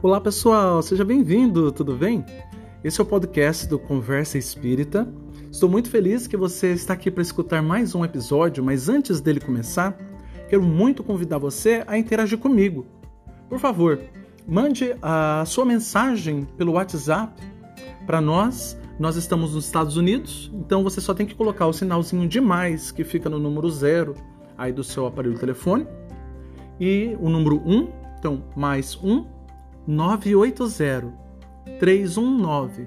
Olá pessoal, seja bem-vindo, tudo bem? Esse é o podcast do Conversa Espírita. Estou muito feliz que você está aqui para escutar mais um episódio, mas antes dele começar, quero muito convidar você a interagir comigo. Por favor, mande a sua mensagem pelo WhatsApp para nós. Nós estamos nos Estados Unidos, então você só tem que colocar o sinalzinho de mais que fica no número zero aí do seu aparelho telefone e o número 1, então mais 1 980 319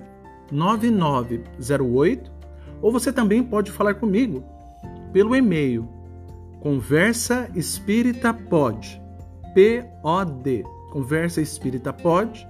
9908 ou você também pode falar comigo pelo e-mail conversa espírita pod conversa espírita pod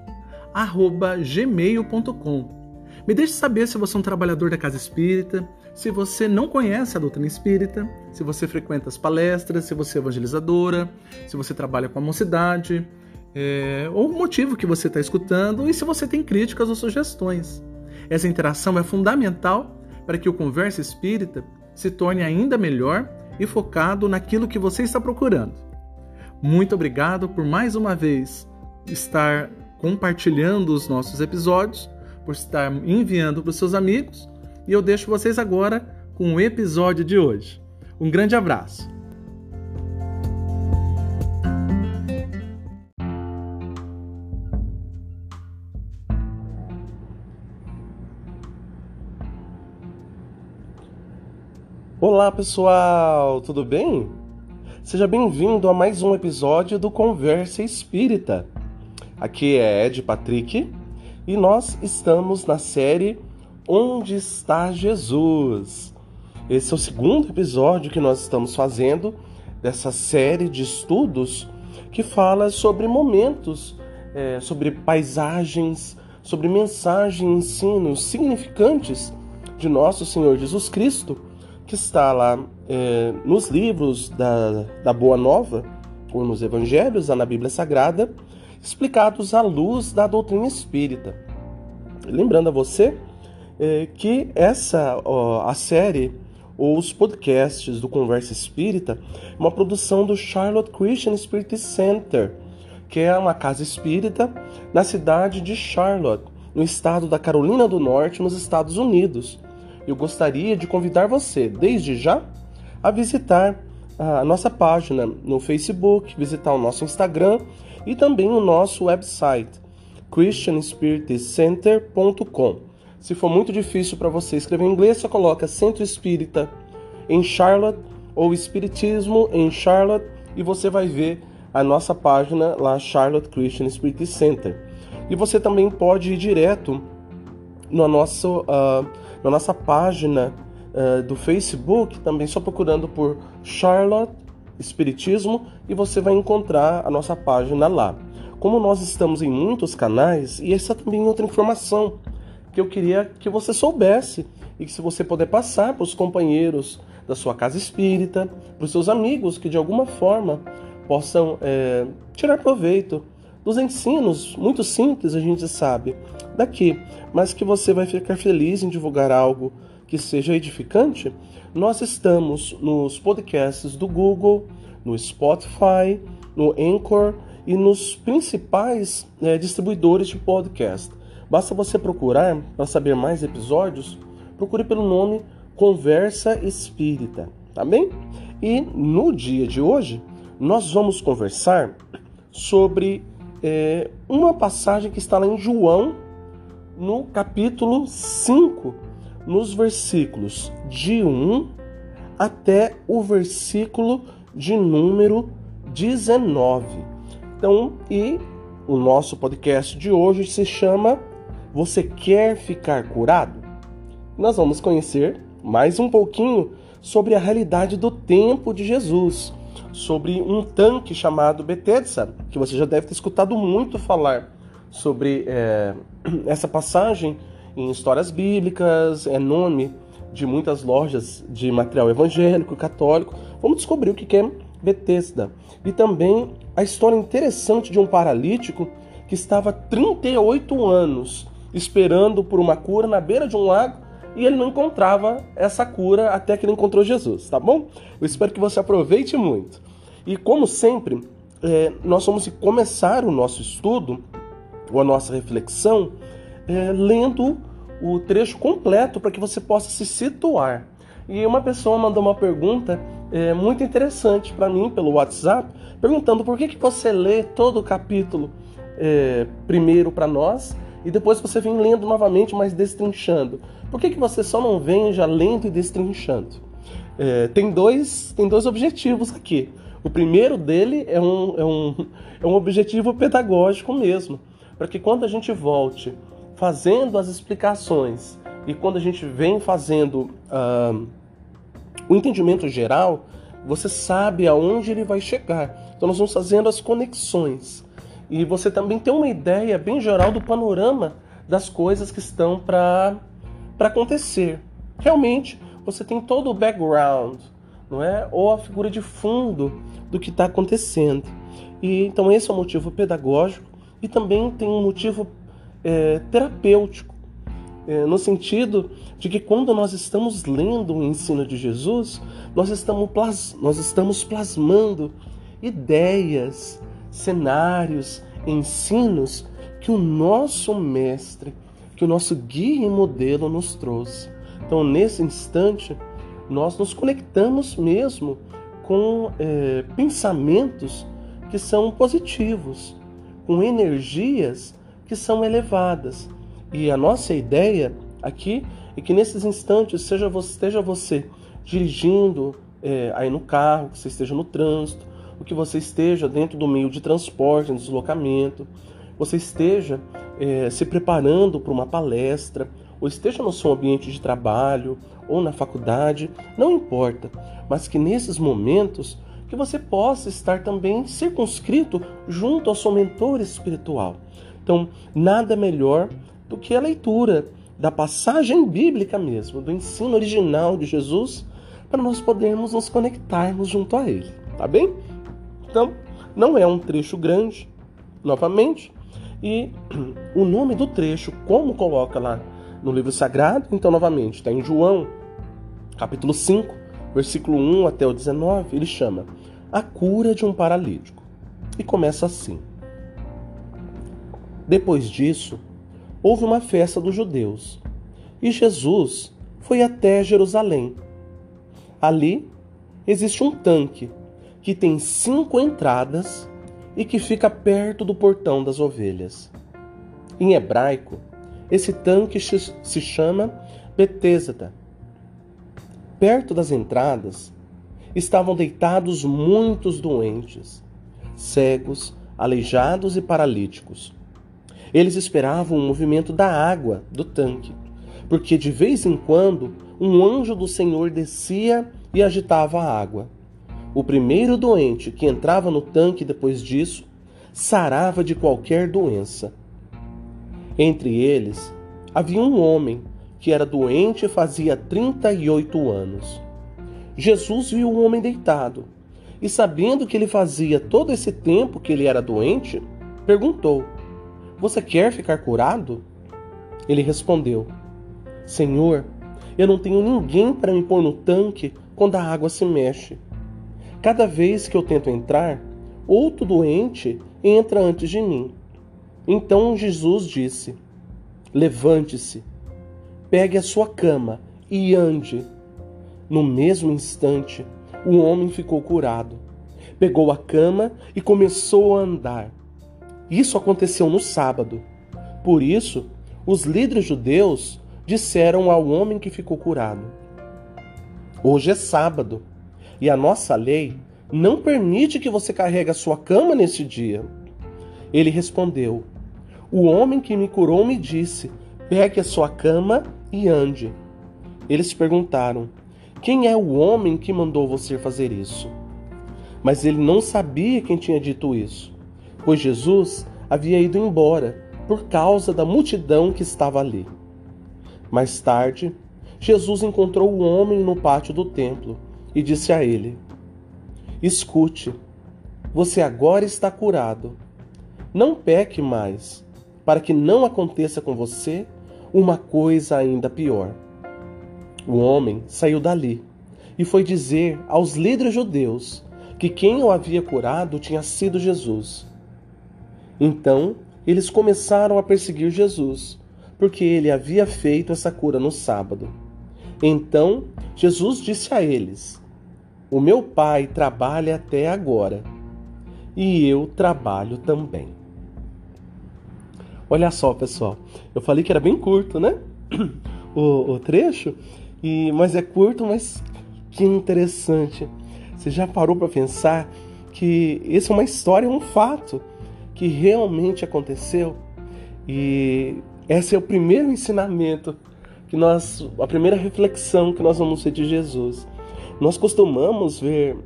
arroba gmail.com me deixe saber se você é um trabalhador da casa espírita se você não conhece a doutrina espírita se você frequenta as palestras se você é evangelizadora se você trabalha com a mocidade é, ou o motivo que você está escutando e se você tem críticas ou sugestões. Essa interação é fundamental para que o Conversa Espírita se torne ainda melhor e focado naquilo que você está procurando. Muito obrigado por mais uma vez estar compartilhando os nossos episódios, por estar enviando para os seus amigos, e eu deixo vocês agora com o episódio de hoje. Um grande abraço! Olá pessoal, tudo bem? Seja bem-vindo a mais um episódio do Conversa Espírita. Aqui é Ed Patrick e nós estamos na série Onde está Jesus? Esse é o segundo episódio que nós estamos fazendo dessa série de estudos que fala sobre momentos, é, sobre paisagens, sobre mensagens, ensinos significantes de nosso Senhor Jesus Cristo que está lá é, nos livros da, da Boa Nova, ou nos Evangelhos, na Bíblia Sagrada, explicados à luz da doutrina espírita. Lembrando a você é, que essa ó, a série ou os podcasts do Conversa Espírita é uma produção do Charlotte Christian Spirit Center, que é uma casa espírita na cidade de Charlotte, no estado da Carolina do Norte, nos Estados Unidos eu gostaria de convidar você, desde já, a visitar a nossa página no Facebook, visitar o nosso Instagram e também o nosso website christianspiritcenter.com. Se for muito difícil para você escrever em inglês, só coloca Centro Espírita em Charlotte ou Espiritismo em Charlotte e você vai ver a nossa página lá, Charlotte Christian Spirit Center. E você também pode ir direto no nosso uh, na nossa página uh, do Facebook, também só procurando por Charlotte Espiritismo e você vai encontrar a nossa página lá. Como nós estamos em muitos canais, e essa também é outra informação que eu queria que você soubesse e que se você puder passar para os companheiros da sua casa espírita, para os seus amigos que de alguma forma possam é, tirar proveito dos ensinos muito simples, a gente sabe, daqui, mas que você vai ficar feliz em divulgar algo que seja edificante, nós estamos nos podcasts do Google, no Spotify, no Anchor e nos principais é, distribuidores de podcast. Basta você procurar para saber mais episódios, procure pelo nome Conversa Espírita, tá bem? E no dia de hoje nós vamos conversar sobre é, uma passagem que está lá em João, no capítulo 5, nos versículos de 1 até o versículo de número 19. Então, e o nosso podcast de hoje se chama Você quer ficar curado? Nós vamos conhecer mais um pouquinho sobre a realidade do tempo de Jesus sobre um tanque chamado Bethesda, que você já deve ter escutado muito falar sobre é, essa passagem em histórias bíblicas, é nome de muitas lojas de material evangélico, católico. Vamos descobrir o que é Bethesda. E também a história interessante de um paralítico que estava 38 anos esperando por uma cura na beira de um lago e ele não encontrava essa cura até que ele encontrou Jesus, tá bom? Eu espero que você aproveite muito. E como sempre, é, nós vamos começar o nosso estudo ou a nossa reflexão é, lendo o trecho completo para que você possa se situar. E uma pessoa mandou uma pergunta é, muito interessante para mim pelo WhatsApp, perguntando por que, que você lê todo o capítulo é, primeiro para nós e depois você vem lendo novamente, mas destrinchando. Por que, que você só não vem já lendo e destrinchando? É, tem, dois, tem dois objetivos aqui. O primeiro dele é um, é um, é um objetivo pedagógico mesmo, para que quando a gente volte fazendo as explicações e quando a gente vem fazendo uh, o entendimento geral, você sabe aonde ele vai chegar. Então nós vamos fazendo as conexões e você também tem uma ideia bem geral do panorama das coisas que estão para acontecer. Realmente, você tem todo o background, não é? Ou a figura de fundo do que está acontecendo. E então esse é o motivo pedagógico e também tem um motivo é, terapêutico, é, no sentido de que quando nós estamos lendo o ensino de Jesus, nós estamos, nós estamos plasmando ideias, cenários, ensinos que o nosso mestre, que o nosso guia e modelo nos trouxe. Então, nesse instante, nós nos conectamos mesmo com é, pensamentos que são positivos, com energias que são elevadas. E a nossa ideia aqui é que nesses instantes, seja você, esteja você dirigindo é, aí no carro, que você esteja no trânsito, ou que você esteja dentro do meio de transporte, de deslocamento, você esteja é, se preparando para uma palestra, ou esteja no seu ambiente de trabalho, ou na faculdade, não importa, mas que nesses momentos que você possa estar também circunscrito junto ao seu mentor espiritual. Então, nada melhor do que a leitura da passagem bíblica mesmo, do ensino original de Jesus, para nós podermos nos conectarmos junto a ele, tá bem? Então, não é um trecho grande, novamente, e o nome do trecho, como coloca lá no livro sagrado, então, novamente, está em João, capítulo 5, versículo 1 até o 19, ele chama A Cura de um Paralítico. E começa assim. Depois disso, houve uma festa dos judeus e Jesus foi até Jerusalém. Ali existe um tanque que tem cinco entradas e que fica perto do portão das ovelhas. Em hebraico, esse tanque se chama Betesda. Perto das entradas estavam deitados muitos doentes, cegos, aleijados e paralíticos. Eles esperavam o movimento da água do tanque, porque de vez em quando um anjo do Senhor descia e agitava a água. O primeiro doente que entrava no tanque depois disso sarava de qualquer doença. Entre eles havia um homem que era doente fazia 38 anos. Jesus viu o homem deitado e, sabendo que ele fazia todo esse tempo que ele era doente, perguntou: você quer ficar curado? Ele respondeu: Senhor, eu não tenho ninguém para me pôr no tanque quando a água se mexe. Cada vez que eu tento entrar, outro doente entra antes de mim. Então Jesus disse: Levante-se, pegue a sua cama e ande. No mesmo instante, o homem ficou curado. Pegou a cama e começou a andar. Isso aconteceu no sábado. Por isso, os líderes judeus disseram ao homem que ficou curado: Hoje é sábado e a nossa lei não permite que você carregue a sua cama nesse dia. Ele respondeu: O homem que me curou me disse: Pegue a sua cama e ande. Eles perguntaram: Quem é o homem que mandou você fazer isso? Mas ele não sabia quem tinha dito isso pois Jesus havia ido embora por causa da multidão que estava ali. Mais tarde, Jesus encontrou o homem no pátio do templo e disse a ele: Escute, você agora está curado. Não peque mais, para que não aconteça com você uma coisa ainda pior. O homem saiu dali e foi dizer aos líderes judeus que quem o havia curado tinha sido Jesus. Então eles começaram a perseguir Jesus, porque ele havia feito essa cura no sábado. Então Jesus disse a eles: O meu pai trabalha até agora, e eu trabalho também. Olha só, pessoal, eu falei que era bem curto, né? O, o trecho, e mas é curto, mas que interessante. Você já parou para pensar que isso é uma história, um fato que realmente aconteceu? E esse é o primeiro ensinamento que nós, a primeira reflexão que nós vamos ter de Jesus. Nós costumamos ver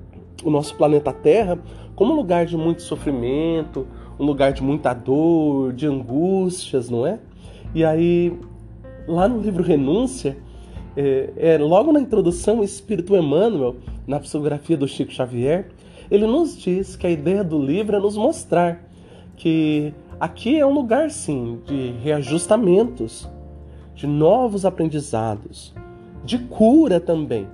o nosso planeta Terra como um lugar de muito sofrimento, um lugar de muita dor, de angústias, não é? E aí, lá no livro Renúncia, é, é, logo na introdução, o Espírito Emmanuel, na psicografia do Chico Xavier, ele nos diz que a ideia do livro é nos mostrar que aqui é um lugar, sim, de reajustamentos, de novos aprendizados, de cura também,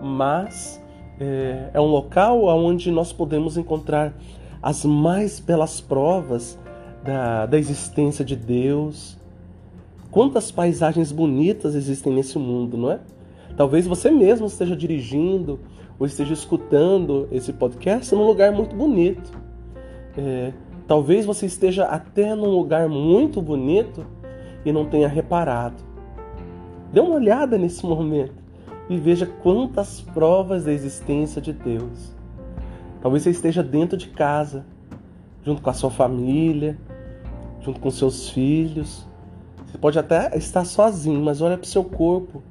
mas é, é um local onde nós podemos encontrar as mais belas provas da, da existência de Deus, Quantas paisagens bonitas existem nesse mundo, não é? Talvez você mesmo esteja dirigindo ou esteja escutando esse podcast num lugar muito bonito. É, talvez você esteja até num lugar muito bonito e não tenha reparado. Dê uma olhada nesse momento e veja quantas provas da existência de Deus. Talvez você esteja dentro de casa, junto com a sua família, junto com seus filhos, você pode até estar sozinho, mas olha para o seu corpo.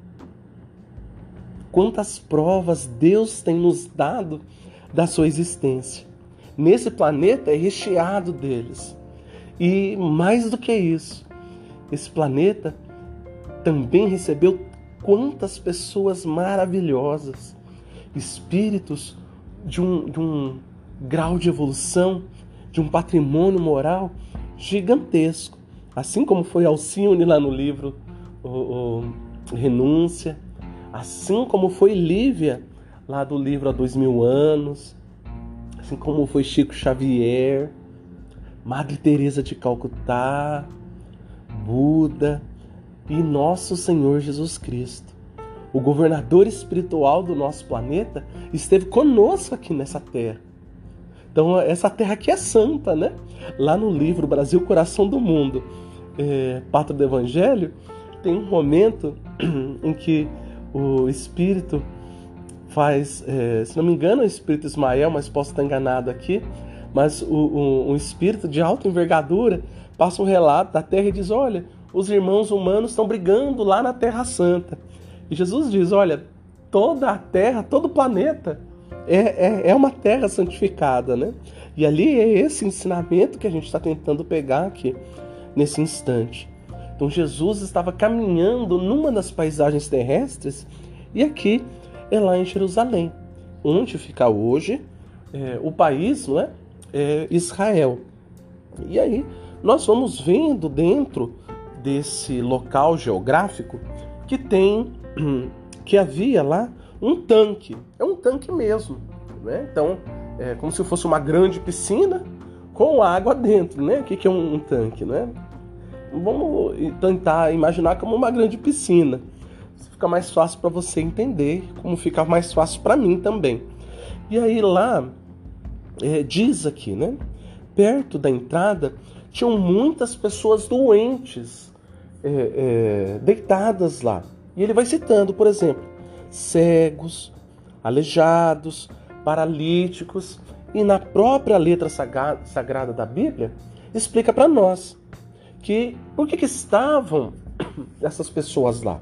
Quantas provas Deus tem nos dado da sua existência. Nesse planeta é recheado deles. E mais do que isso, esse planeta também recebeu quantas pessoas maravilhosas, espíritos de um, de um grau de evolução, de um patrimônio moral gigantesco. Assim como foi Alcione lá no livro o, o Renúncia, assim como foi Lívia lá do livro Há Dois Mil Anos, assim como foi Chico Xavier, Madre Teresa de Calcutá, Buda e nosso Senhor Jesus Cristo. O governador espiritual do nosso planeta esteve conosco aqui nessa terra. Então, essa terra aqui é santa, né? Lá no livro Brasil, Coração do Mundo, é, Pátria do Evangelho, tem um momento em que o Espírito faz, é, se não me engano, o Espírito Ismael, mas posso estar enganado aqui, mas o, o, o Espírito de alta envergadura passa um relato da terra e diz: Olha, os irmãos humanos estão brigando lá na Terra Santa. E Jesus diz: Olha, toda a terra, todo o planeta é, é, é uma terra santificada, né? E ali é esse ensinamento que a gente está tentando pegar aqui nesse instante. Então Jesus estava caminhando numa das paisagens terrestres e aqui é lá em Jerusalém, onde fica hoje é, o país, não é? é? Israel. E aí nós vamos vendo dentro desse local geográfico que tem que havia lá um tanque, é um tanque mesmo, né? Então é como se fosse uma grande piscina com água dentro, né? O que é um, um tanque, né? Vamos tentar imaginar como uma grande piscina. Fica mais fácil para você entender, como fica mais fácil para mim também. E aí lá é, diz aqui, né? Perto da entrada tinham muitas pessoas doentes é, é, deitadas lá. E ele vai citando, por exemplo, cegos, aleijados, paralíticos e na própria letra sagrada da Bíblia explica para nós que por que, que estavam essas pessoas lá?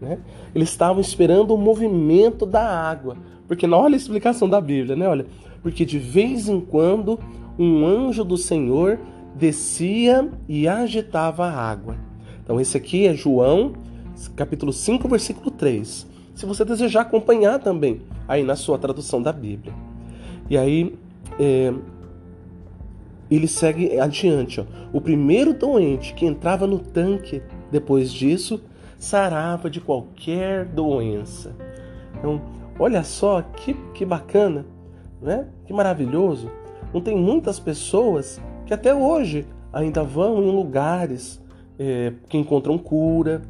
Né? Eles estavam esperando o movimento da água, porque olha a explicação da Bíblia, né? Olha, porque de vez em quando um anjo do Senhor descia e agitava a água. Então esse aqui é João, capítulo 5, versículo 3. Se você desejar acompanhar também aí na sua tradução da Bíblia. E aí, é, ele segue adiante. Ó. O primeiro doente que entrava no tanque depois disso sarava de qualquer doença. Então, olha só que, que bacana, né? que maravilhoso. Não tem muitas pessoas que até hoje ainda vão em lugares é, que encontram cura.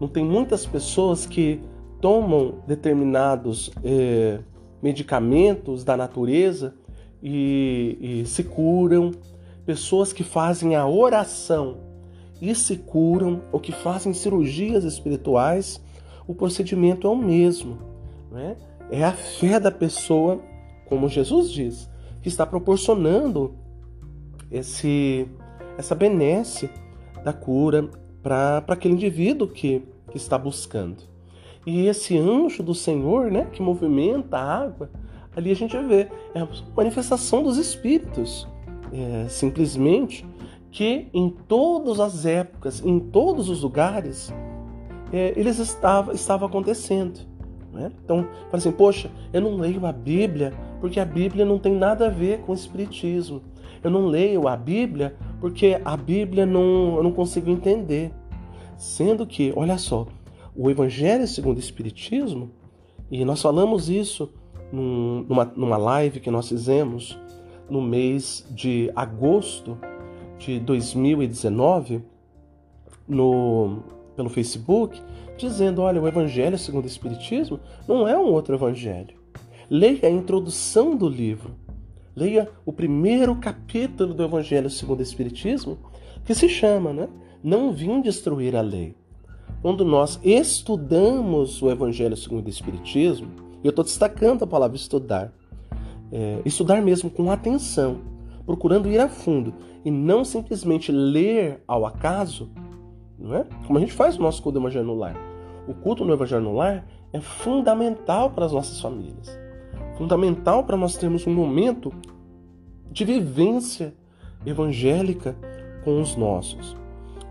Não tem muitas pessoas que tomam determinados é, medicamentos da natureza e, e se curam. Pessoas que fazem a oração e se curam, ou que fazem cirurgias espirituais, o procedimento é o mesmo. Né? É a fé da pessoa, como Jesus diz, que está proporcionando esse, essa benesse da cura para aquele indivíduo que, que está buscando. E esse anjo do Senhor, né, que movimenta a água, ali a gente vê é a manifestação dos espíritos. É, simplesmente que em todas as épocas, em todos os lugares, é, eles estava, estava acontecendo. Né? Então, fala assim, poxa, eu não leio a Bíblia porque a Bíblia não tem nada a ver com o Espiritismo. Eu não leio a Bíblia porque a Bíblia não, eu não consigo entender. Sendo que, olha só, o Evangelho segundo o Espiritismo, e nós falamos isso num, numa, numa live que nós fizemos no mês de agosto de 2019, no, pelo Facebook, dizendo: olha, o Evangelho segundo o Espiritismo não é um outro Evangelho. Leia a introdução do livro. Leia o primeiro capítulo do Evangelho segundo o Espiritismo, que se chama, né? Não vim destruir a lei. Quando nós estudamos o Evangelho segundo o Espiritismo, eu estou destacando a palavra estudar, é, estudar mesmo com atenção, procurando ir a fundo e não simplesmente ler ao acaso, não é? Como a gente faz o nosso culto do Evangelho no lar. O culto no Evangelho no lar é fundamental para as nossas famílias fundamental para nós termos um momento de vivência evangélica com os nossos.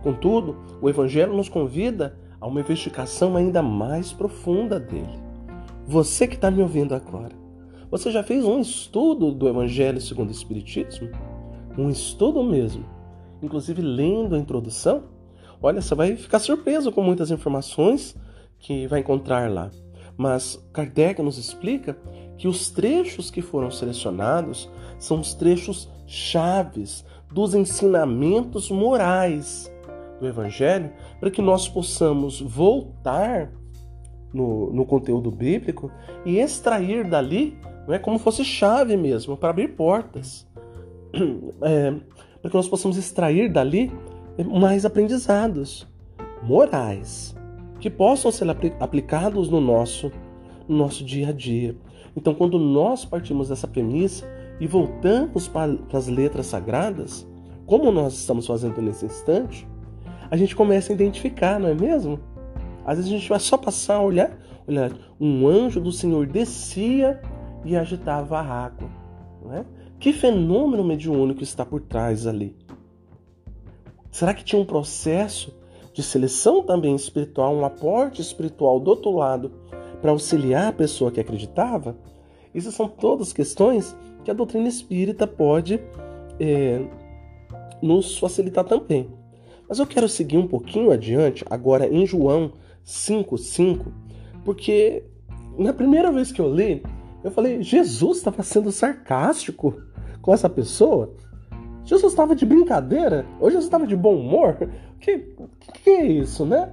Contudo, o Evangelho nos convida a uma investigação ainda mais profunda dele. Você que está me ouvindo agora, você já fez um estudo do Evangelho segundo o Espiritismo? Um estudo mesmo, inclusive lendo a introdução? Olha, você vai ficar surpreso com muitas informações que vai encontrar lá. Mas Kardec nos explica que os trechos que foram selecionados são os trechos chaves dos ensinamentos morais do Evangelho para que nós possamos voltar no, no conteúdo bíblico e extrair dali, não é como fosse chave mesmo, para abrir portas. É, para que nós possamos extrair dali mais aprendizados morais que possam ser aplicados no nosso, no nosso dia a dia. Então, quando nós partimos dessa premissa e voltamos para, as letras sagradas, como nós estamos fazendo nesse instante, a gente começa a identificar, não é mesmo? Às vezes a gente vai só passar a olhar, olhar, um anjo do Senhor descia e agitava a água. Não é? Que fenômeno mediúnico está por trás ali? Será que tinha um processo de seleção também espiritual, um aporte espiritual do outro lado para auxiliar a pessoa que acreditava, isso são todas questões que a doutrina espírita pode é, nos facilitar também. Mas eu quero seguir um pouquinho adiante, agora em João 5,5, porque na primeira vez que eu li, eu falei: Jesus estava sendo sarcástico com essa pessoa? Jesus estava de brincadeira? Ou Jesus estava de bom humor? Que, que, é isso, né?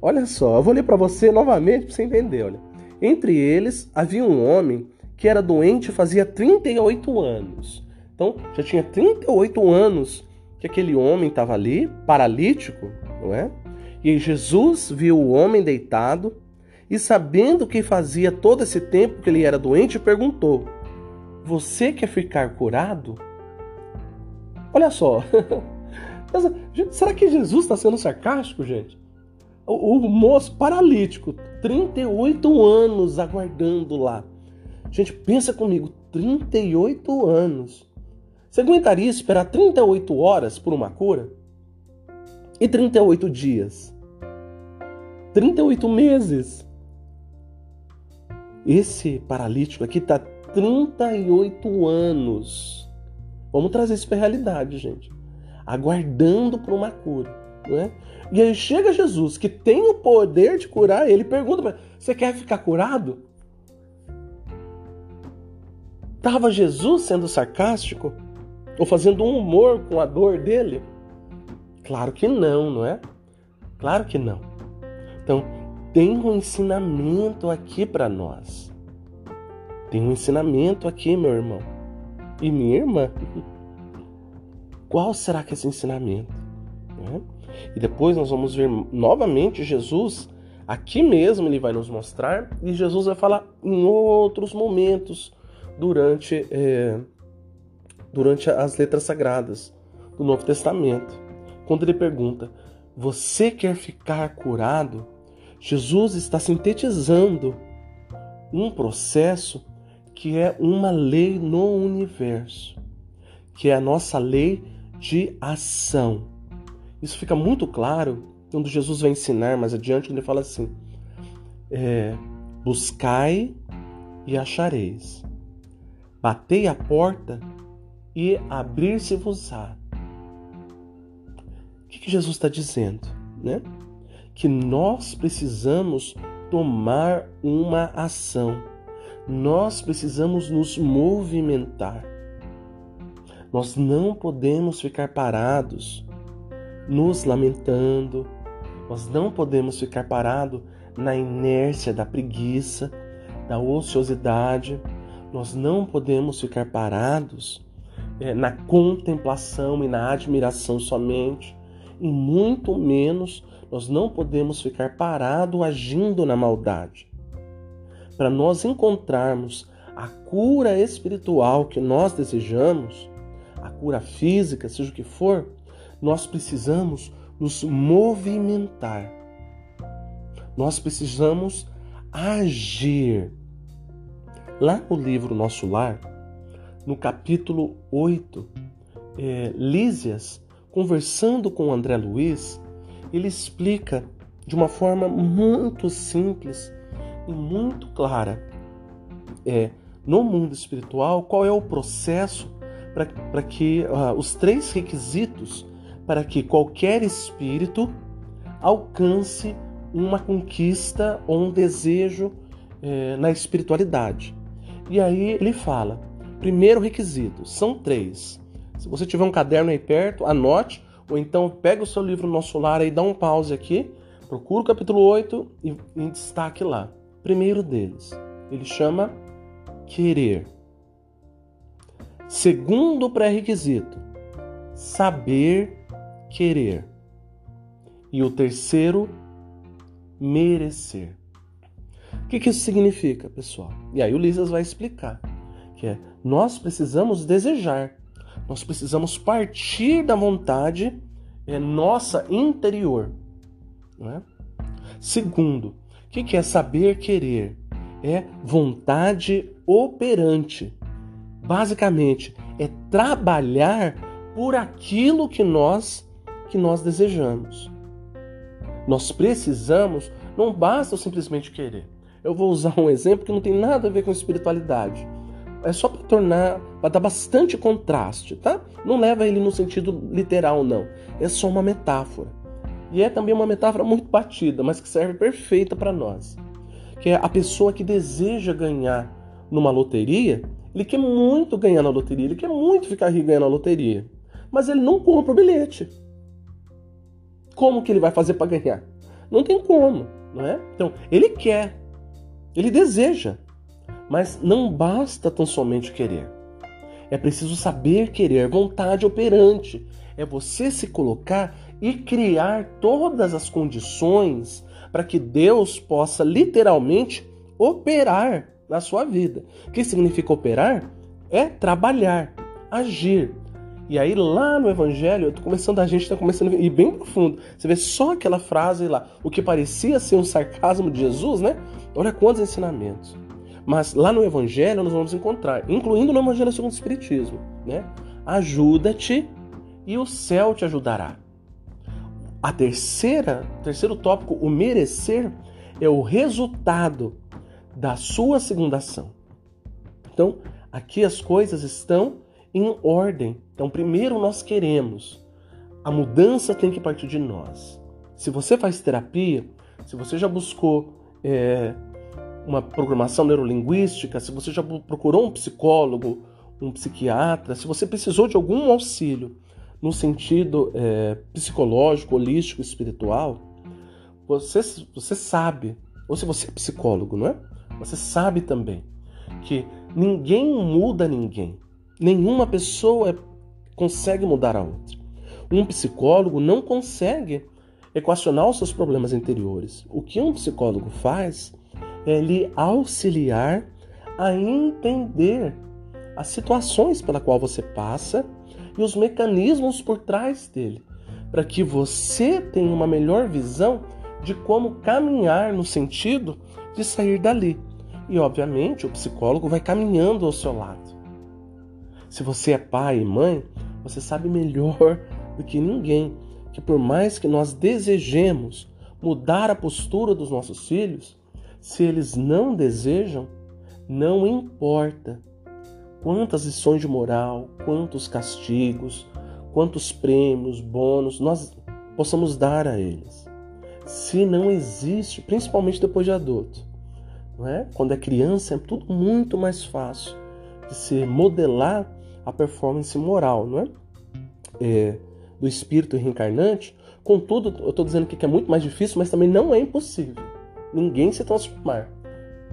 Olha só, eu vou ler para você novamente para você entender. Olha. Entre eles havia um homem que era doente fazia 38 anos. Então, já tinha 38 anos que aquele homem estava ali, paralítico, não é? E Jesus viu o homem deitado e, sabendo que fazia todo esse tempo que ele era doente, perguntou: Você quer ficar curado? Olha só. Será que Jesus está sendo sarcástico, gente? O, o moço paralítico, 38 anos aguardando lá. Gente, pensa comigo, 38 anos. Você aguentaria esperar 38 horas por uma cura? E 38 dias? 38 meses? Esse paralítico aqui está 38 anos. Vamos trazer isso para a realidade, gente. Aguardando por uma cura. Não é? E aí chega Jesus, que tem o poder de curar, ele pergunta: Você quer ficar curado? Estava Jesus sendo sarcástico? Ou fazendo um humor com a dor dele? Claro que não, não é? Claro que não. Então, tem um ensinamento aqui para nós. Tem um ensinamento aqui, meu irmão. E minha irmã. Qual será que é esse ensinamento? Né? E depois nós vamos ver novamente Jesus, aqui mesmo ele vai nos mostrar, e Jesus vai falar em outros momentos durante, é, durante as letras sagradas do Novo Testamento. Quando ele pergunta: Você quer ficar curado? Jesus está sintetizando um processo que é uma lei no universo, que é a nossa lei de ação. Isso fica muito claro quando Jesus vai ensinar mais adiante, ele fala assim: é, buscai e achareis, batei a porta e abrir-se-vos-á. O que, que Jesus está dizendo? Né? Que nós precisamos tomar uma ação, nós precisamos nos movimentar. Nós não podemos ficar parados nos lamentando, nós não podemos ficar parados na inércia da preguiça, da ociosidade, nós não podemos ficar parados é, na contemplação e na admiração somente, e muito menos nós não podemos ficar parados agindo na maldade. Para nós encontrarmos a cura espiritual que nós desejamos, a cura física, seja o que for, nós precisamos nos movimentar. Nós precisamos agir. Lá no livro Nosso Lar, no capítulo 8, é, Lísias, conversando com André Luiz, ele explica de uma forma muito simples e muito clara é, no mundo espiritual qual é o processo para que uh, os três requisitos para que qualquer espírito alcance uma conquista ou um desejo é, na espiritualidade. E aí ele fala: primeiro requisito, são três. Se você tiver um caderno aí perto, anote, ou então pega o seu livro no nosso lar e dá um pause aqui, procura o capítulo 8 e, e destaque lá. Primeiro deles, ele chama querer. Segundo pré-requisito, saber querer. E o terceiro, merecer. O que, que isso significa, pessoal? E aí o Lisas vai explicar. Que é, nós precisamos desejar. Nós precisamos partir da vontade é, nossa interior. É? Segundo, o que, que é saber querer? É vontade operante. Basicamente, é trabalhar por aquilo que nós que nós desejamos. Nós precisamos, não basta simplesmente querer. Eu vou usar um exemplo que não tem nada a ver com espiritualidade. É só para tornar, para dar bastante contraste, tá? Não leva ele no sentido literal, não. É só uma metáfora. E é também uma metáfora muito batida, mas que serve perfeita para nós. Que é a pessoa que deseja ganhar numa loteria, ele quer muito ganhar na loteria, ele quer muito ficar rico ganhando na loteria, mas ele não compra o bilhete. Como que ele vai fazer para ganhar? Não tem como, não é? Então, ele quer, ele deseja, mas não basta tão somente querer. É preciso saber querer, vontade operante. É você se colocar e criar todas as condições para que Deus possa literalmente operar na sua vida. O que significa operar? É trabalhar, agir, e aí lá no Evangelho, eu tô começando, a gente está começando a ir bem profundo. Você vê só aquela frase lá, o que parecia ser um sarcasmo de Jesus, né? Olha quantos ensinamentos. Mas lá no Evangelho nós vamos encontrar, incluindo no Evangelho segundo o Espiritismo, né? Ajuda-te e o céu te ajudará. A terceira, terceiro tópico, o merecer, é o resultado da sua segunda ação. Então, aqui as coisas estão em ordem. Então, primeiro nós queremos. A mudança tem que partir de nós. Se você faz terapia, se você já buscou é, uma programação neurolinguística, se você já procurou um psicólogo, um psiquiatra, se você precisou de algum auxílio no sentido é, psicológico, holístico, espiritual, você, você sabe, ou se você é psicólogo, não é? Você sabe também que ninguém muda ninguém. Nenhuma pessoa é, consegue mudar a outra. Um psicólogo não consegue equacionar os seus problemas interiores. O que um psicólogo faz é lhe auxiliar a entender as situações pela qual você passa e os mecanismos por trás dele, para que você tenha uma melhor visão de como caminhar no sentido de sair dali. E obviamente o psicólogo vai caminhando ao seu lado. Se você é pai e mãe, você sabe melhor do que ninguém que por mais que nós desejemos mudar a postura dos nossos filhos, se eles não desejam, não importa quantas lições de moral, quantos castigos, quantos prêmios, bônus nós possamos dar a eles. Se não existe, principalmente depois de adulto, não é? Quando é criança é tudo muito mais fácil de se modelar a performance moral, não é? é do espírito reencarnante. Contudo, eu estou dizendo que é muito mais difícil, mas também não é impossível ninguém se transformar.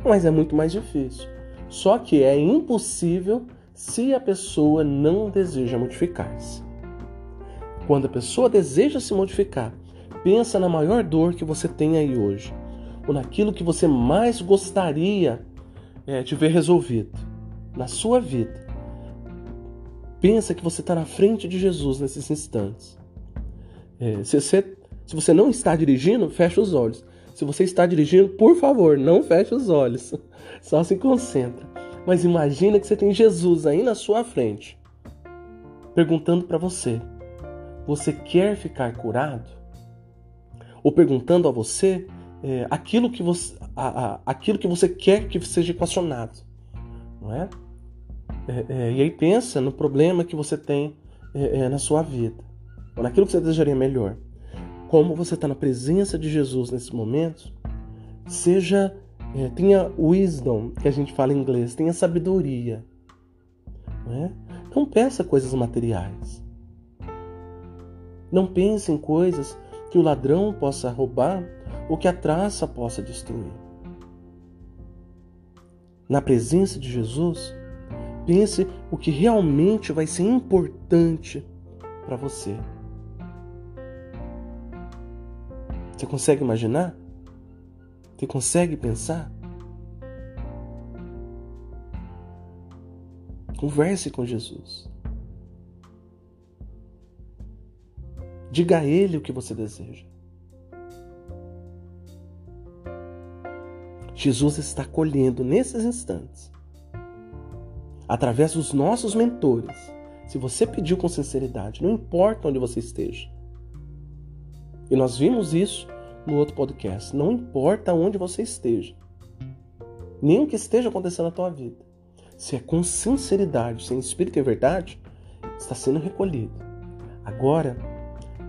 Mas é muito mais difícil. Só que é impossível se a pessoa não deseja modificar-se. Quando a pessoa deseja se modificar, pensa na maior dor que você tem aí hoje, ou naquilo que você mais gostaria é, de ver resolvido na sua vida. Pensa que você está na frente de Jesus nesses instantes. É, se, você, se você não está dirigindo, fecha os olhos. Se você está dirigindo, por favor, não feche os olhos. Só se concentra. Mas imagina que você tem Jesus aí na sua frente, perguntando para você: você quer ficar curado? Ou perguntando a você é, aquilo, que você, a, a, aquilo que você quer que seja equacionado, não é? É, é, e aí pensa no problema que você tem é, é, na sua vida, ou naquilo que você desejaria melhor. Como você está na presença de Jesus nesse momento, seja tenha wisdom, que a gente fala em inglês, tenha sabedoria. Não peça coisas materiais. Não pense em coisas que o ladrão possa roubar ou que a traça possa destruir. Na presença de Jesus, pense o que realmente vai ser importante para você. Você consegue imaginar? Você consegue pensar? Converse com Jesus. Diga a Ele o que você deseja. Jesus está colhendo nesses instantes, através dos nossos mentores. Se você pediu com sinceridade, não importa onde você esteja. E nós vimos isso no outro podcast. Não importa onde você esteja, nem o que esteja acontecendo na tua vida. Se é com sinceridade, sem espírito e verdade, está sendo recolhido. Agora,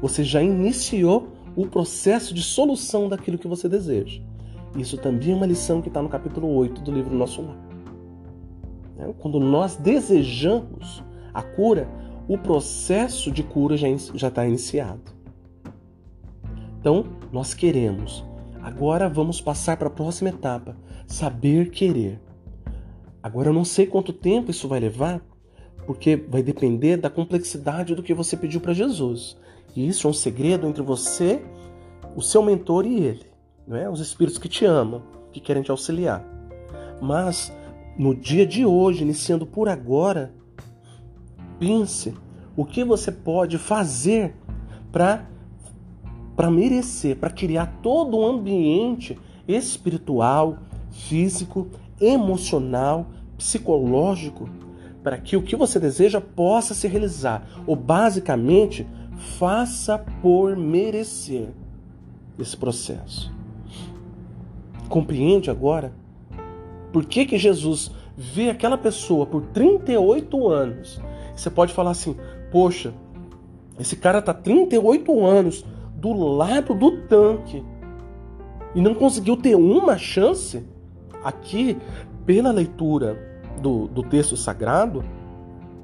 você já iniciou o processo de solução daquilo que você deseja. Isso também é uma lição que está no capítulo 8 do livro Nosso Lar. Né? Quando nós desejamos a cura, o processo de cura já está iniciado. Então, nós queremos. Agora vamos passar para a próxima etapa: saber querer. Agora eu não sei quanto tempo isso vai levar, porque vai depender da complexidade do que você pediu para Jesus. E isso é um segredo entre você, o seu mentor e ele, não é? Os espíritos que te amam, que querem te auxiliar. Mas no dia de hoje, iniciando por agora, pense o que você pode fazer para para merecer, para criar todo um ambiente espiritual, físico, emocional, psicológico, para que o que você deseja possa se realizar. Ou basicamente, faça por merecer esse processo. Compreende agora por que, que Jesus vê aquela pessoa por 38 anos? Você pode falar assim: poxa, esse cara está 38 anos do lado do tanque e não conseguiu ter uma chance, aqui, pela leitura do, do texto sagrado,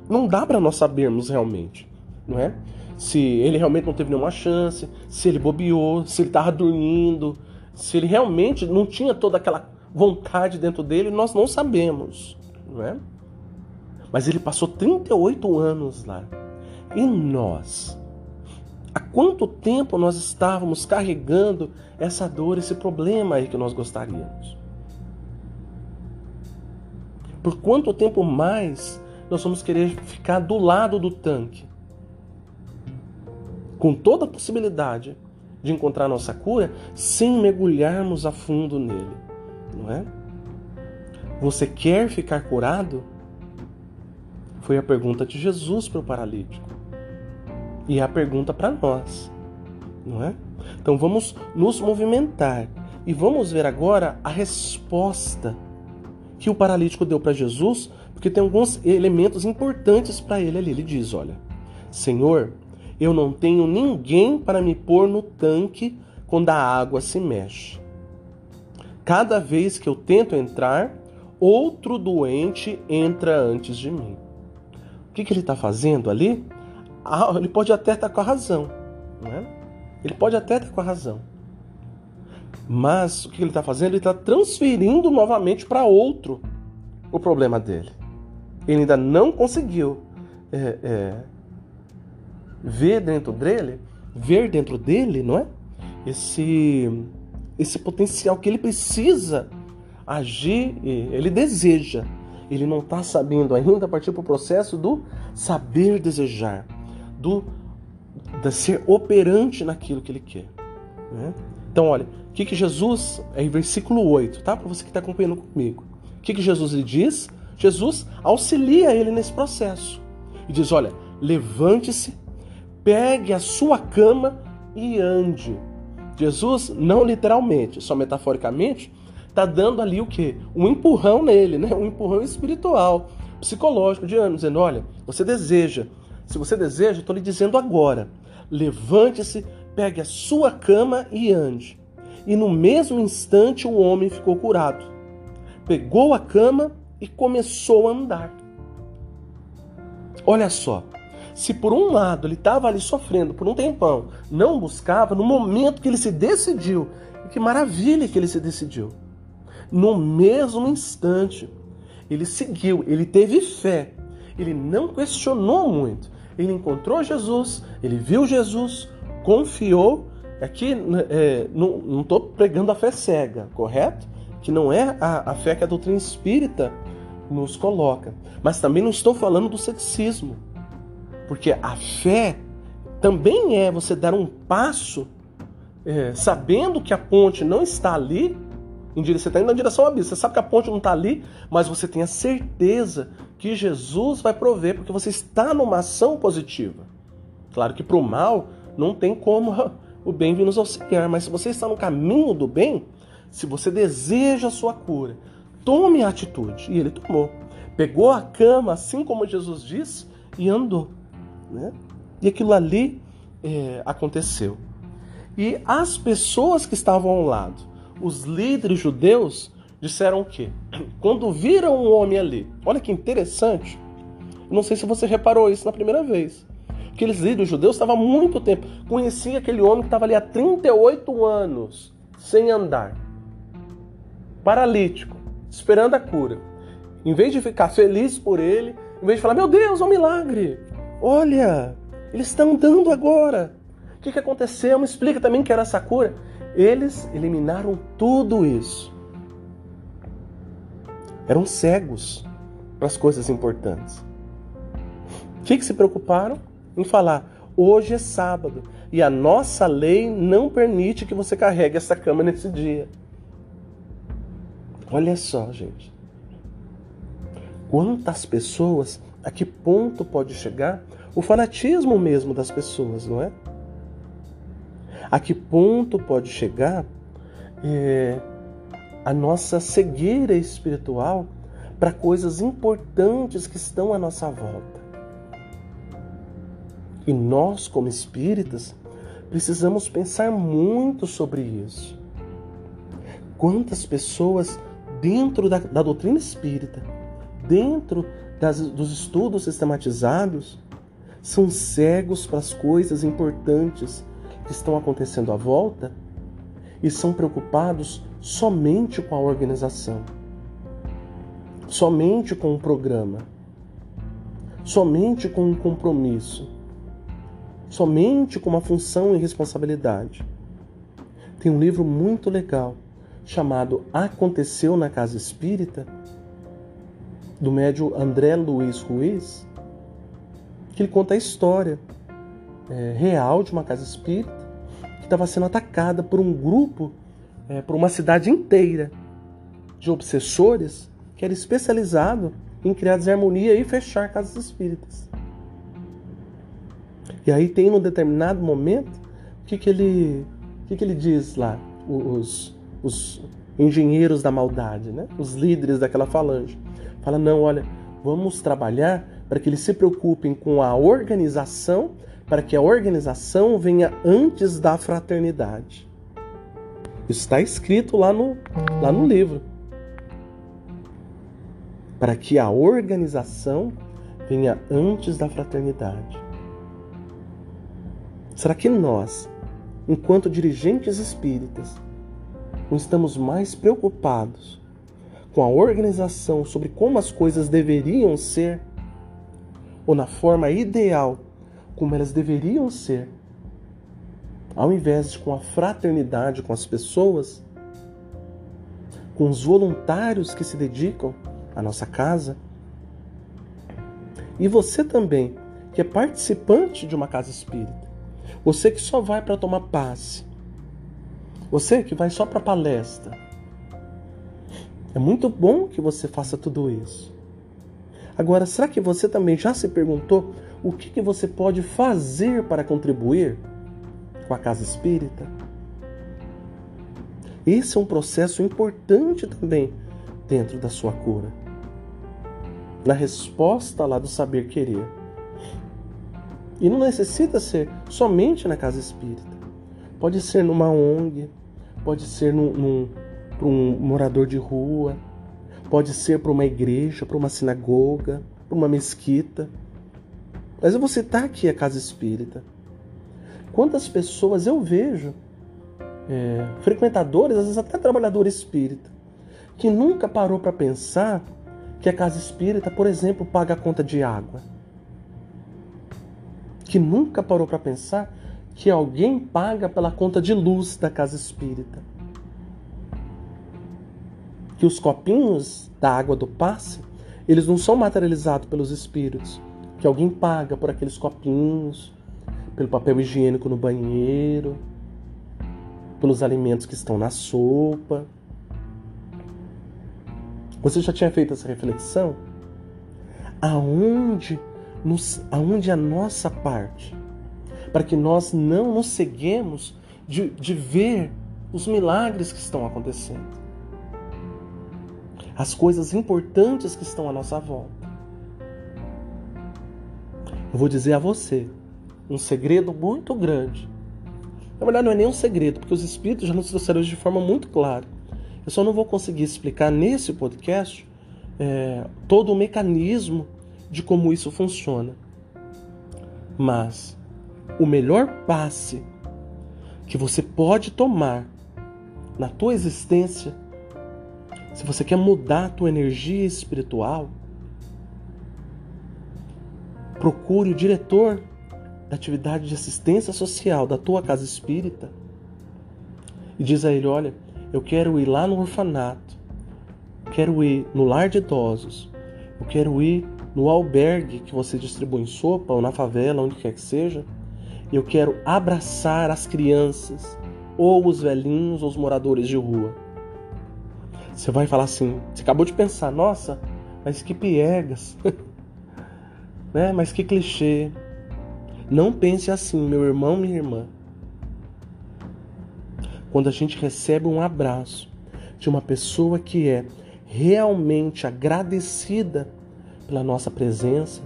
não dá para nós sabermos realmente, não é? se ele realmente não teve nenhuma chance, se ele bobeou, se ele estava dormindo, se ele realmente não tinha toda aquela vontade dentro dele, nós não sabemos, não é? Mas ele passou 38 anos lá. E nós? Há quanto tempo nós estávamos carregando essa dor, esse problema aí que nós gostaríamos? Por quanto tempo mais nós vamos querer ficar do lado do tanque? Com toda a possibilidade de encontrar nossa cura sem mergulharmos a fundo nele, não é? Você quer ficar curado? Foi a pergunta de Jesus para o paralítico. E é a pergunta para nós, não é? Então vamos nos movimentar e vamos ver agora a resposta que o paralítico deu para Jesus, porque tem alguns elementos importantes para ele ali. Ele diz: Olha, Senhor, eu não tenho ninguém para me pôr no tanque quando a água se mexe. Cada vez que eu tento entrar, outro doente entra antes de mim. O que, que ele está fazendo ali? Ah, ele pode até estar com a razão. Né? Ele pode até estar com a razão. Mas o que ele está fazendo? Ele está transferindo novamente para outro o problema dele. Ele ainda não conseguiu é, é, ver dentro dele, ver dentro dele, não é? Esse, esse potencial que ele precisa agir, ele deseja. Ele não está sabendo ainda partir para o processo do saber desejar do de ser operante naquilo que ele quer. Né? Então, olha, o que, que Jesus, é em versículo 8, tá? Para você que está acompanhando comigo. O que, que Jesus lhe diz? Jesus auxilia ele nesse processo. E diz: olha, levante-se, pegue a sua cama e ande. Jesus, não literalmente, só metaforicamente, está dando ali o quê? Um empurrão nele, né? um empurrão espiritual, psicológico, de anos, dizendo: olha, você deseja se você deseja, estou lhe dizendo agora: levante-se, pegue a sua cama e ande. E no mesmo instante o homem ficou curado. Pegou a cama e começou a andar. Olha só, se por um lado ele estava ali sofrendo por um tempão, não buscava, no momento que ele se decidiu, que maravilha que ele se decidiu. No mesmo instante, ele seguiu, ele teve fé, ele não questionou muito, ele encontrou Jesus, ele viu Jesus, confiou. Aqui é, não estou pregando a fé cega, correto? Que não é a, a fé que a doutrina espírita nos coloca. Mas também não estou falando do ceticismo. Porque a fé também é você dar um passo é, sabendo que a ponte não está ali, você está indo na direção ao abismo. Você sabe que a ponte não está ali, mas você tem a certeza que Jesus vai prover, porque você está numa ação positiva. Claro que para o mal não tem como o bem vir nos auxiliar, mas se você está no caminho do bem, se você deseja a sua cura, tome a atitude. E ele tomou. Pegou a cama, assim como Jesus disse, e andou. Né? E aquilo ali é, aconteceu. E as pessoas que estavam ao lado, os líderes judeus, disseram o quê? Quando viram um homem ali, olha que interessante. Não sei se você reparou isso na primeira vez. Aqueles líderes judeus estavam há muito tempo. Conheciam aquele homem que estava ali há 38 anos, sem andar. Paralítico, esperando a cura. Em vez de ficar feliz por ele, em vez de falar, meu Deus, é um milagre. Olha, eles estão andando agora. O que, que aconteceu? Me explica também que era essa cura. Eles eliminaram tudo isso eram cegos para as coisas importantes. O que, que se preocuparam? Em falar: hoje é sábado e a nossa lei não permite que você carregue essa cama nesse dia. Olha só, gente. Quantas pessoas, a que ponto pode chegar o fanatismo mesmo das pessoas, não é? A que ponto pode chegar é, a nossa cegueira espiritual para coisas importantes que estão à nossa volta. E nós, como espíritas, precisamos pensar muito sobre isso. Quantas pessoas dentro da, da doutrina espírita, dentro das, dos estudos sistematizados, são cegos para as coisas importantes que estão acontecendo à volta e são preocupados somente com a organização, somente com o programa, somente com um compromisso, somente com uma função e responsabilidade. Tem um livro muito legal chamado Aconteceu na Casa Espírita, do médio André Luiz Ruiz, que ele conta a história é, real de uma casa espírita que estava sendo atacada por um grupo, é, por uma cidade inteira de obsessores que era especializado em criar desarmonia e fechar casas espíritas. E aí tem num determinado momento o que, que ele o que, que ele diz lá os, os engenheiros da maldade, né? Os líderes daquela falange. Fala não, olha, vamos trabalhar para que eles se preocupem com a organização, para que a organização venha antes da fraternidade. Isso está escrito lá no, lá no livro. Para que a organização venha antes da fraternidade. Será que nós, enquanto dirigentes espíritas, não estamos mais preocupados com a organização sobre como as coisas deveriam ser ou na forma ideal como elas deveriam ser, ao invés de com a fraternidade com as pessoas, com os voluntários que se dedicam à nossa casa. E você também, que é participante de uma casa espírita, você que só vai para tomar passe, você que vai só para palestra, é muito bom que você faça tudo isso. Agora, será que você também já se perguntou o que, que você pode fazer para contribuir com a casa espírita? Esse é um processo importante também dentro da sua cura. Na resposta lá do saber querer. E não necessita ser somente na casa espírita. Pode ser numa ONG, pode ser num, num, para um morador de rua, Pode ser para uma igreja, para uma sinagoga, para uma mesquita. Mas eu vou citar aqui a casa espírita. Quantas pessoas eu vejo, é, frequentadores, às vezes até trabalhador espírita, que nunca parou para pensar que a casa espírita, por exemplo, paga a conta de água. Que nunca parou para pensar que alguém paga pela conta de luz da casa espírita que os copinhos da água do passe, eles não são materializados pelos espíritos, que alguém paga por aqueles copinhos, pelo papel higiênico no banheiro, pelos alimentos que estão na sopa. Você já tinha feito essa reflexão? Aonde, nos, aonde a nossa parte? Para que nós não nos ceguemos de, de ver os milagres que estão acontecendo as coisas importantes que estão à nossa volta. Eu vou dizer a você um segredo muito grande. Na verdade, não é nem um segredo, porque os Espíritos já nos trouxeram de forma muito clara. Eu só não vou conseguir explicar nesse podcast é, todo o mecanismo de como isso funciona. Mas o melhor passe que você pode tomar na tua existência se você quer mudar a tua energia espiritual, procure o diretor da atividade de assistência social da tua casa espírita e diz a ele: Olha, eu quero ir lá no orfanato, quero ir no lar de idosos, eu quero ir no albergue que você distribui em sopa ou na favela, onde quer que seja, eu quero abraçar as crianças, ou os velhinhos, ou os moradores de rua. Você vai falar assim, você acabou de pensar, nossa, mas que piegas, né? Mas que clichê. Não pense assim, meu irmão, minha irmã. Quando a gente recebe um abraço de uma pessoa que é realmente agradecida pela nossa presença,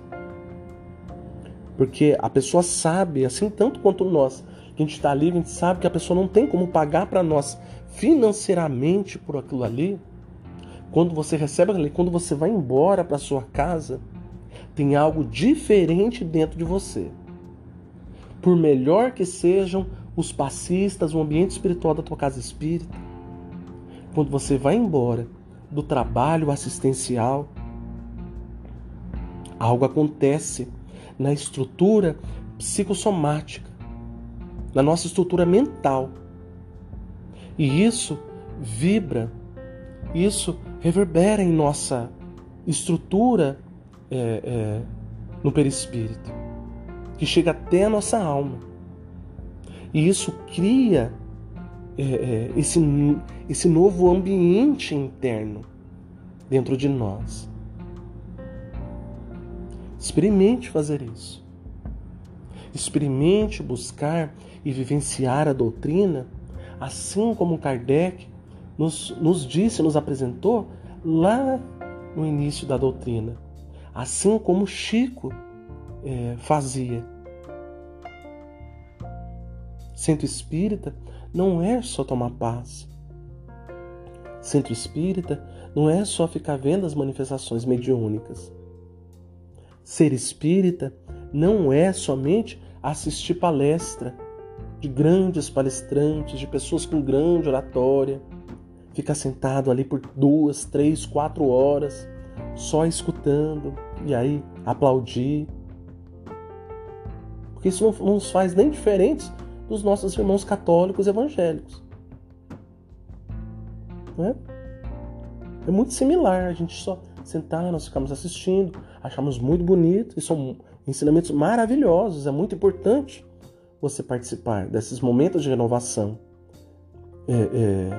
porque a pessoa sabe, assim tanto quanto nós, que a gente está ali, a gente sabe que a pessoa não tem como pagar para nós financeiramente por aquilo ali, quando você recebe ali, quando você vai embora para sua casa, Tem algo diferente dentro de você. Por melhor que sejam os passistas, o ambiente espiritual da tua casa espírita, quando você vai embora do trabalho assistencial, algo acontece na estrutura psicossomática, na nossa estrutura mental. E isso vibra, isso reverbera em nossa estrutura é, é, no perispírito, que chega até a nossa alma. E isso cria é, é, esse, esse novo ambiente interno dentro de nós. Experimente fazer isso. Experimente buscar e vivenciar a doutrina, assim como Kardec nos, nos disse, nos apresentou lá no início da doutrina. Assim como Chico é, fazia. Centro espírita não é só tomar paz. Centro espírita não é só ficar vendo as manifestações mediúnicas. Ser espírita não é somente assistir palestra de grandes palestrantes, de pessoas com grande oratória, ficar sentado ali por duas, três, quatro horas, só escutando e aí aplaudir. Porque isso não nos faz nem diferentes dos nossos irmãos católicos evangélicos. Não é? é muito similar, a gente só sentar, nós ficamos assistindo, achamos muito bonito, e são ensinamentos maravilhosos, é muito importante você participar desses momentos de renovação é, é,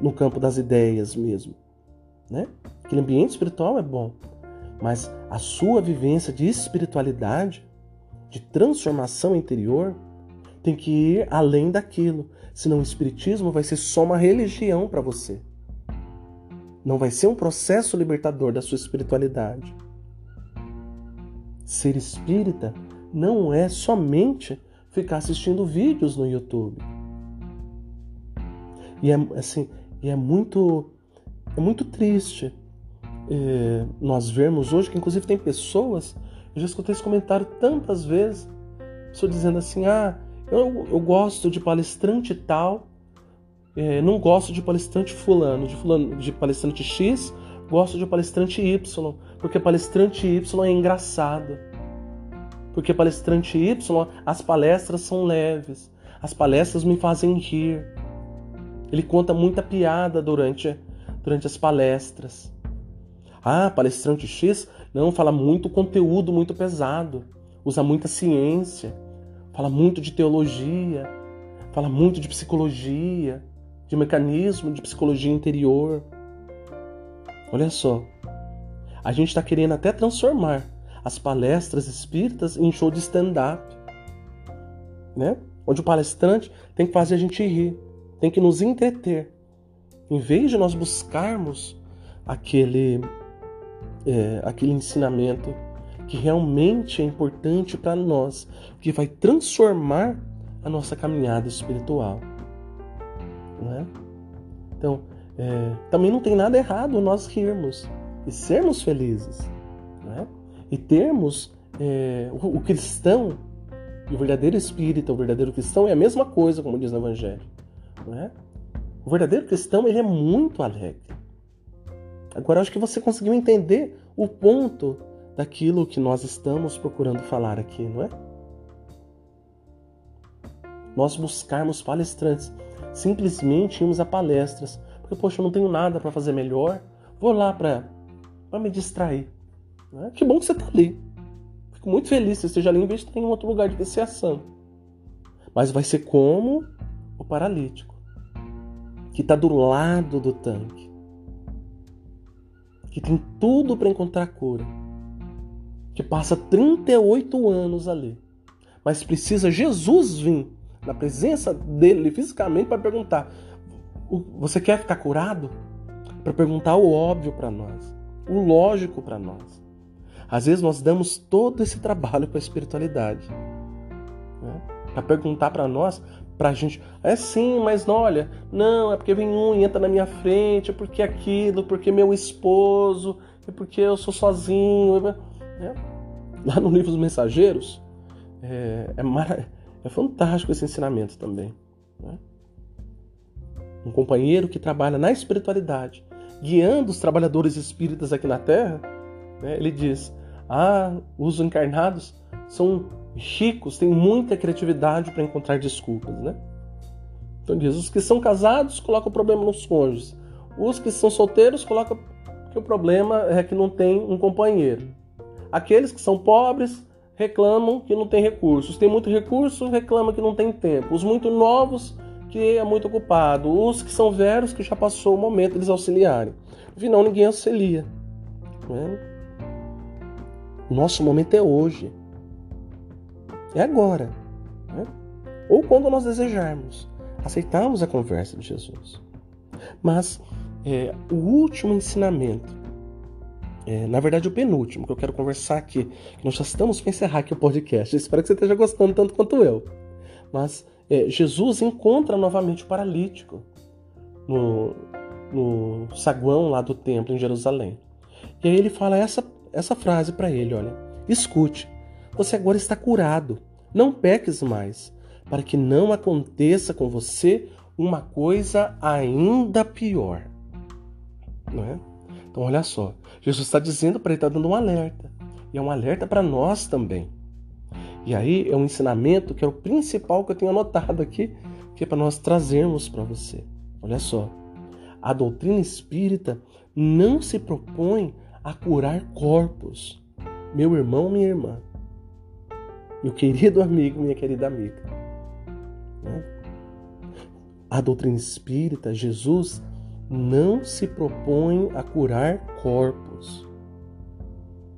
no campo das ideias mesmo. Né? Aquele ambiente espiritual é bom, mas a sua vivência de espiritualidade, de transformação interior, tem que ir além daquilo. Senão o Espiritismo vai ser só uma religião para você. Não vai ser um processo libertador da sua espiritualidade. Ser espírita não é somente ficar assistindo vídeos no YouTube. E é assim, e é muito é muito triste é, nós vermos hoje que inclusive tem pessoas, eu já escutei esse comentário tantas vezes, pessoa dizendo assim: "Ah, eu, eu gosto de palestrante tal, é, não gosto de palestrante fulano, de fulano, de palestrante X, gosto de palestrante Y, porque palestrante Y é engraçado. Porque palestrante Y, as palestras são leves, as palestras me fazem rir. Ele conta muita piada durante, durante as palestras. Ah, palestrante X não fala muito conteúdo muito pesado, usa muita ciência fala muito de teologia, fala muito de psicologia, de mecanismo de psicologia interior. Olha só, a gente está querendo até transformar as palestras espíritas em show de stand-up, né? Onde o palestrante tem que fazer a gente rir, tem que nos entreter. Em vez de nós buscarmos aquele, é, aquele ensinamento que realmente é importante para nós, que vai transformar a nossa caminhada espiritual. Não é? Então, é, também não tem nada errado nós rirmos e sermos felizes. E termos é, o, o cristão e o verdadeiro espírita, o verdadeiro cristão é a mesma coisa, como diz no Evangelho. Não é? O verdadeiro cristão ele é muito alegre. Agora, acho que você conseguiu entender o ponto daquilo que nós estamos procurando falar aqui, não é? Nós buscarmos palestrantes, simplesmente irmos a palestras, porque, poxa, eu não tenho nada para fazer melhor, vou lá para me distrair. É? Que bom que você está ali. Fico muito feliz que você esteja ali em vez de estar em outro lugar de viciação. Mas vai ser como o paralítico, que está do lado do tanque, que tem tudo para encontrar cura que passa 38 anos ali. Mas precisa Jesus vir na presença dele fisicamente para perguntar: Você quer ficar curado? Para perguntar o óbvio para nós, o lógico para nós. Às vezes nós damos todo esse trabalho para a espiritualidade. Né? Para perguntar para nós, para a gente, é sim, mas não, olha, não, é porque vem um e entra na minha frente, é porque aquilo, porque meu esposo, é porque eu sou sozinho. Né? Lá no livro dos Mensageiros, é, é, mar... é fantástico esse ensinamento também. Né? Um companheiro que trabalha na espiritualidade, guiando os trabalhadores espíritas aqui na Terra, né? ele diz: Ah, os encarnados são ricos, têm muita criatividade para encontrar desculpas, né? Então diz: os que são casados colocam o problema nos cônjuges, os que são solteiros colocam que o problema é que não tem um companheiro. Aqueles que são pobres reclamam que não tem recursos. Tem muito recurso, reclamam que não tem tempo. Os muito novos que é muito ocupado. Os que são velhos que já passou o momento de eles auxiliarem. Afinal, ninguém auxilia. Né? Nosso momento é hoje. É agora. Né? Ou quando nós desejarmos. Aceitarmos a conversa de Jesus. Mas é, o último ensinamento, é, na verdade o penúltimo que eu quero conversar aqui, que nós já estamos para encerrar aqui o podcast. Espero que você esteja gostando tanto quanto eu. Mas é, Jesus encontra novamente o paralítico no, no saguão lá do templo em Jerusalém. E aí ele fala essa, essa frase para ele: olha, escute, você agora está curado, não peques mais, para que não aconteça com você uma coisa ainda pior não é? Então olha só, Jesus está dizendo para ele, está dando um alerta. E é um alerta para nós também. E aí é um ensinamento que é o principal que eu tenho anotado aqui, que é para nós trazermos para você. Olha só, a doutrina espírita não se propõe a curar corpos. Meu irmão, minha irmã, meu querido amigo, minha querida amiga. Né? A doutrina espírita, Jesus não se propõe a curar corpos.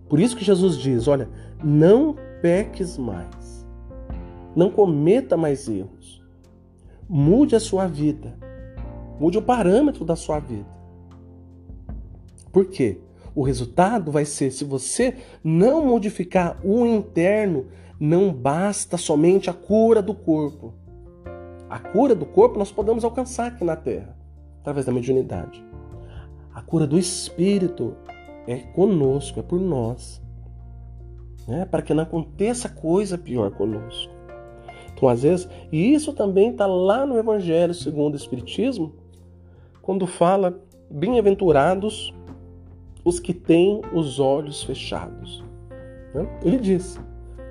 Por isso que Jesus diz: olha, não peques mais, não cometa mais erros, mude a sua vida, mude o parâmetro da sua vida. Por quê? O resultado vai ser: se você não modificar o interno, não basta somente a cura do corpo. A cura do corpo nós podemos alcançar aqui na Terra através da mediunidade. A cura do espírito é conosco, é por nós. Né? Para que não aconteça coisa pior conosco. Então, às vezes, e isso também está lá no Evangelho segundo o Espiritismo, quando fala: bem-aventurados os que têm os olhos fechados. Né? Ele diz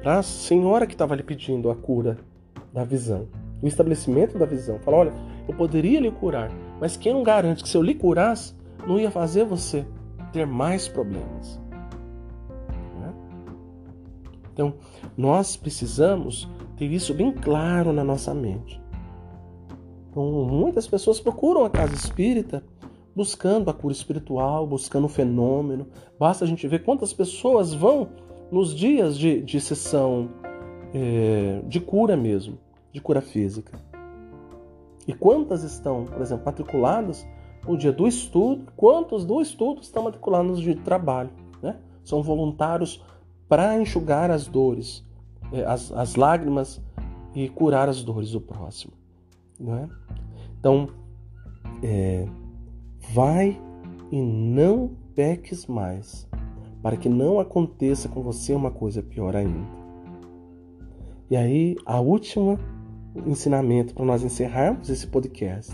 para a senhora que estava lhe pedindo a cura da visão, o estabelecimento da visão, fala: olha, eu poderia lhe curar, mas quem não garante que se eu lhe curasse, não ia fazer você ter mais problemas? Né? Então, nós precisamos ter isso bem claro na nossa mente. Então, muitas pessoas procuram a casa espírita buscando a cura espiritual, buscando o fenômeno. Basta a gente ver quantas pessoas vão nos dias de, de sessão é, de cura mesmo, de cura física. E quantas estão, por exemplo, matriculadas no dia do estudo? Quantos do estudo estão matriculados no dia de trabalho? Né? São voluntários para enxugar as dores, é, as, as lágrimas e curar as dores do próximo. Não é? Então, é, vai e não peques mais, para que não aconteça com você uma coisa pior ainda. E aí, a última ensinamento para nós encerrarmos esse podcast.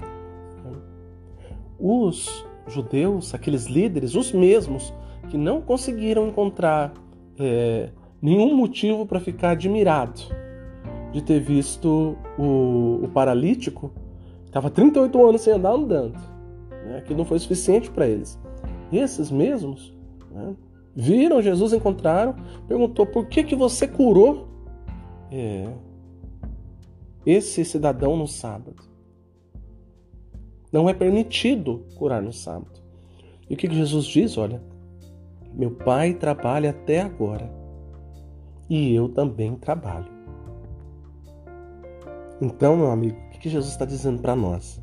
Os judeus, aqueles líderes, os mesmos que não conseguiram encontrar é, nenhum motivo para ficar admirado de ter visto o, o paralítico, estava 38 anos sem andar andando, né, que não foi suficiente para eles. Esses mesmos né, viram Jesus, encontraram, perguntou por que que você curou é, esse cidadão no sábado. Não é permitido curar no sábado. E o que Jesus diz? Olha, meu pai trabalha até agora e eu também trabalho. Então, meu amigo, o que Jesus está dizendo para nós?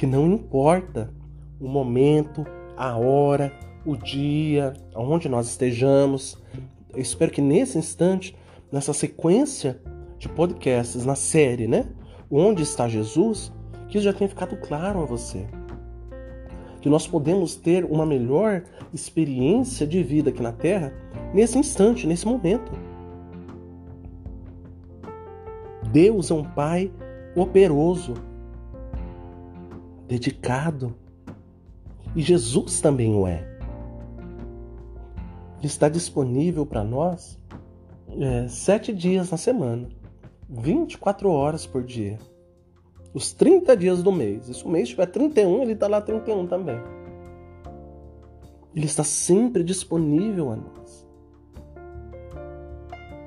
Que não importa o momento, a hora, o dia, aonde nós estejamos. Eu espero que nesse instante, nessa sequência de podcasts na série, né? Onde está Jesus? Que isso já tenha ficado claro a você. Que nós podemos ter uma melhor experiência de vida aqui na Terra nesse instante, nesse momento. Deus é um Pai operoso, dedicado. E Jesus também o é. Ele está disponível para nós é, sete dias na semana, 24 horas por dia. Os 30 dias do mês. Se o mês tiver 31, ele está lá 31 também. Ele está sempre disponível a nós.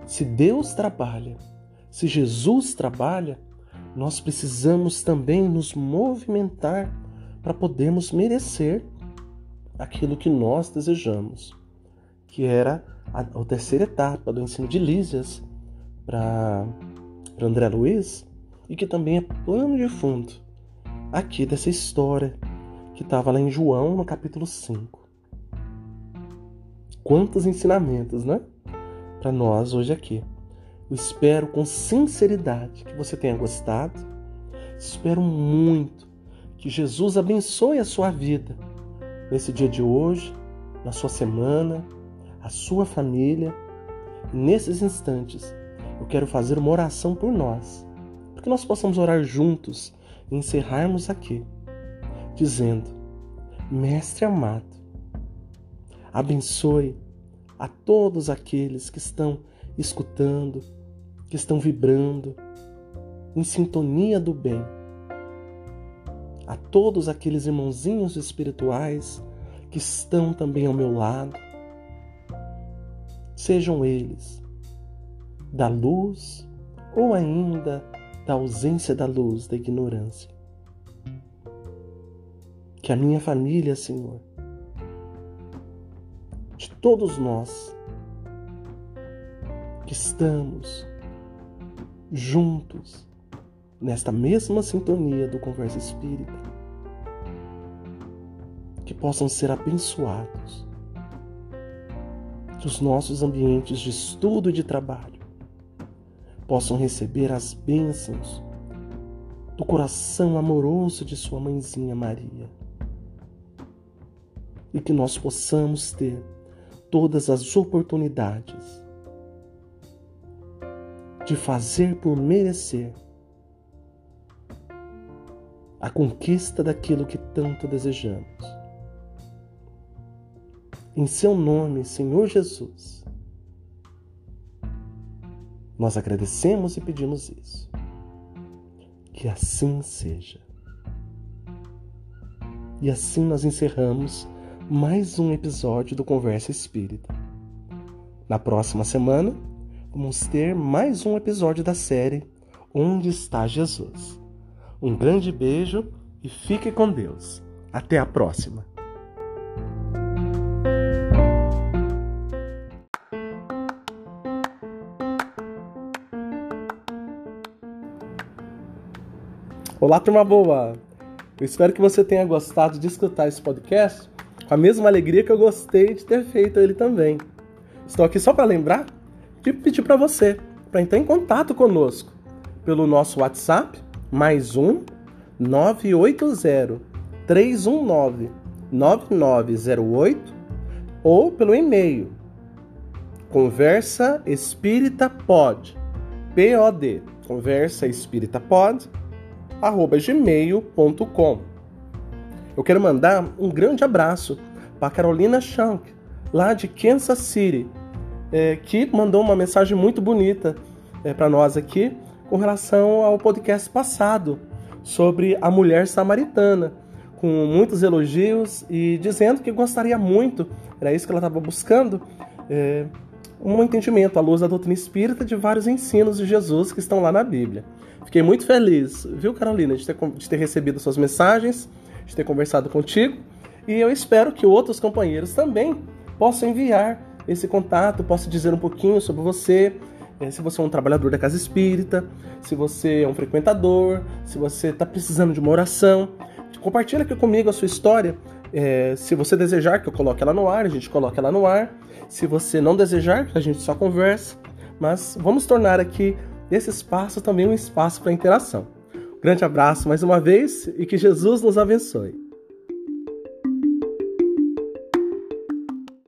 Se Deus trabalha, se Jesus trabalha, nós precisamos também nos movimentar para podermos merecer aquilo que nós desejamos, que era a, a terceira etapa do ensino de Lísias para André Luiz e que também é plano de fundo aqui dessa história que estava lá em João no capítulo 5. Quantos ensinamentos, né? Para nós hoje aqui. Eu espero com sinceridade que você tenha gostado. Espero muito que Jesus abençoe a sua vida nesse dia de hoje, na sua semana, a sua família. Nesses instantes, eu quero fazer uma oração por nós, para que nós possamos orar juntos e encerrarmos aqui, dizendo: Mestre amado, abençoe a todos aqueles que estão escutando, que estão vibrando em sintonia do bem. A todos aqueles irmãozinhos espirituais que estão também ao meu lado, sejam eles da luz ou ainda da ausência da luz, da ignorância. Que a minha família, Senhor, de todos nós que estamos juntos nesta mesma sintonia do Conversa Espírita, que possam ser abençoados, que os nossos ambientes de estudo e de trabalho possam receber as bênçãos do coração amoroso de Sua mãezinha Maria. E que nós possamos ter todas as oportunidades de fazer por merecer a conquista daquilo que tanto desejamos. Em seu nome, Senhor Jesus, nós agradecemos e pedimos isso. Que assim seja. E assim nós encerramos mais um episódio do Conversa Espírita. Na próxima semana, vamos ter mais um episódio da série Onde está Jesus? Um grande beijo e fique com Deus. Até a próxima! Olá, turma boa! Eu espero que você tenha gostado de escutar esse podcast com a mesma alegria que eu gostei de ter feito ele também. Estou aqui só para lembrar de pedir para você para entrar em contato conosco pelo nosso WhatsApp mais um 980 319 9908 ou pelo e-mail conversa espírita pod pod conversa espírita pod arroba gmail.com eu quero mandar um grande abraço para Carolina Shank, lá de Kansas City, é, que mandou uma mensagem muito bonita é, para nós aqui com relação ao podcast passado sobre a mulher samaritana, com muitos elogios e dizendo que gostaria muito, era isso que ela estava buscando, é, um entendimento à luz da doutrina espírita de vários ensinos de Jesus que estão lá na Bíblia. Fiquei muito feliz, viu, Carolina, de ter, de ter recebido suas mensagens de ter conversado contigo e eu espero que outros companheiros também possam enviar esse contato, possam dizer um pouquinho sobre você, eh, se você é um trabalhador da casa espírita, se você é um frequentador, se você está precisando de uma oração. Compartilha aqui comigo a sua história. É, se você desejar que eu coloque ela no ar, a gente coloca ela no ar. Se você não desejar, a gente só conversa. Mas vamos tornar aqui esse espaço também um espaço para interação. Grande abraço mais uma vez e que Jesus nos abençoe.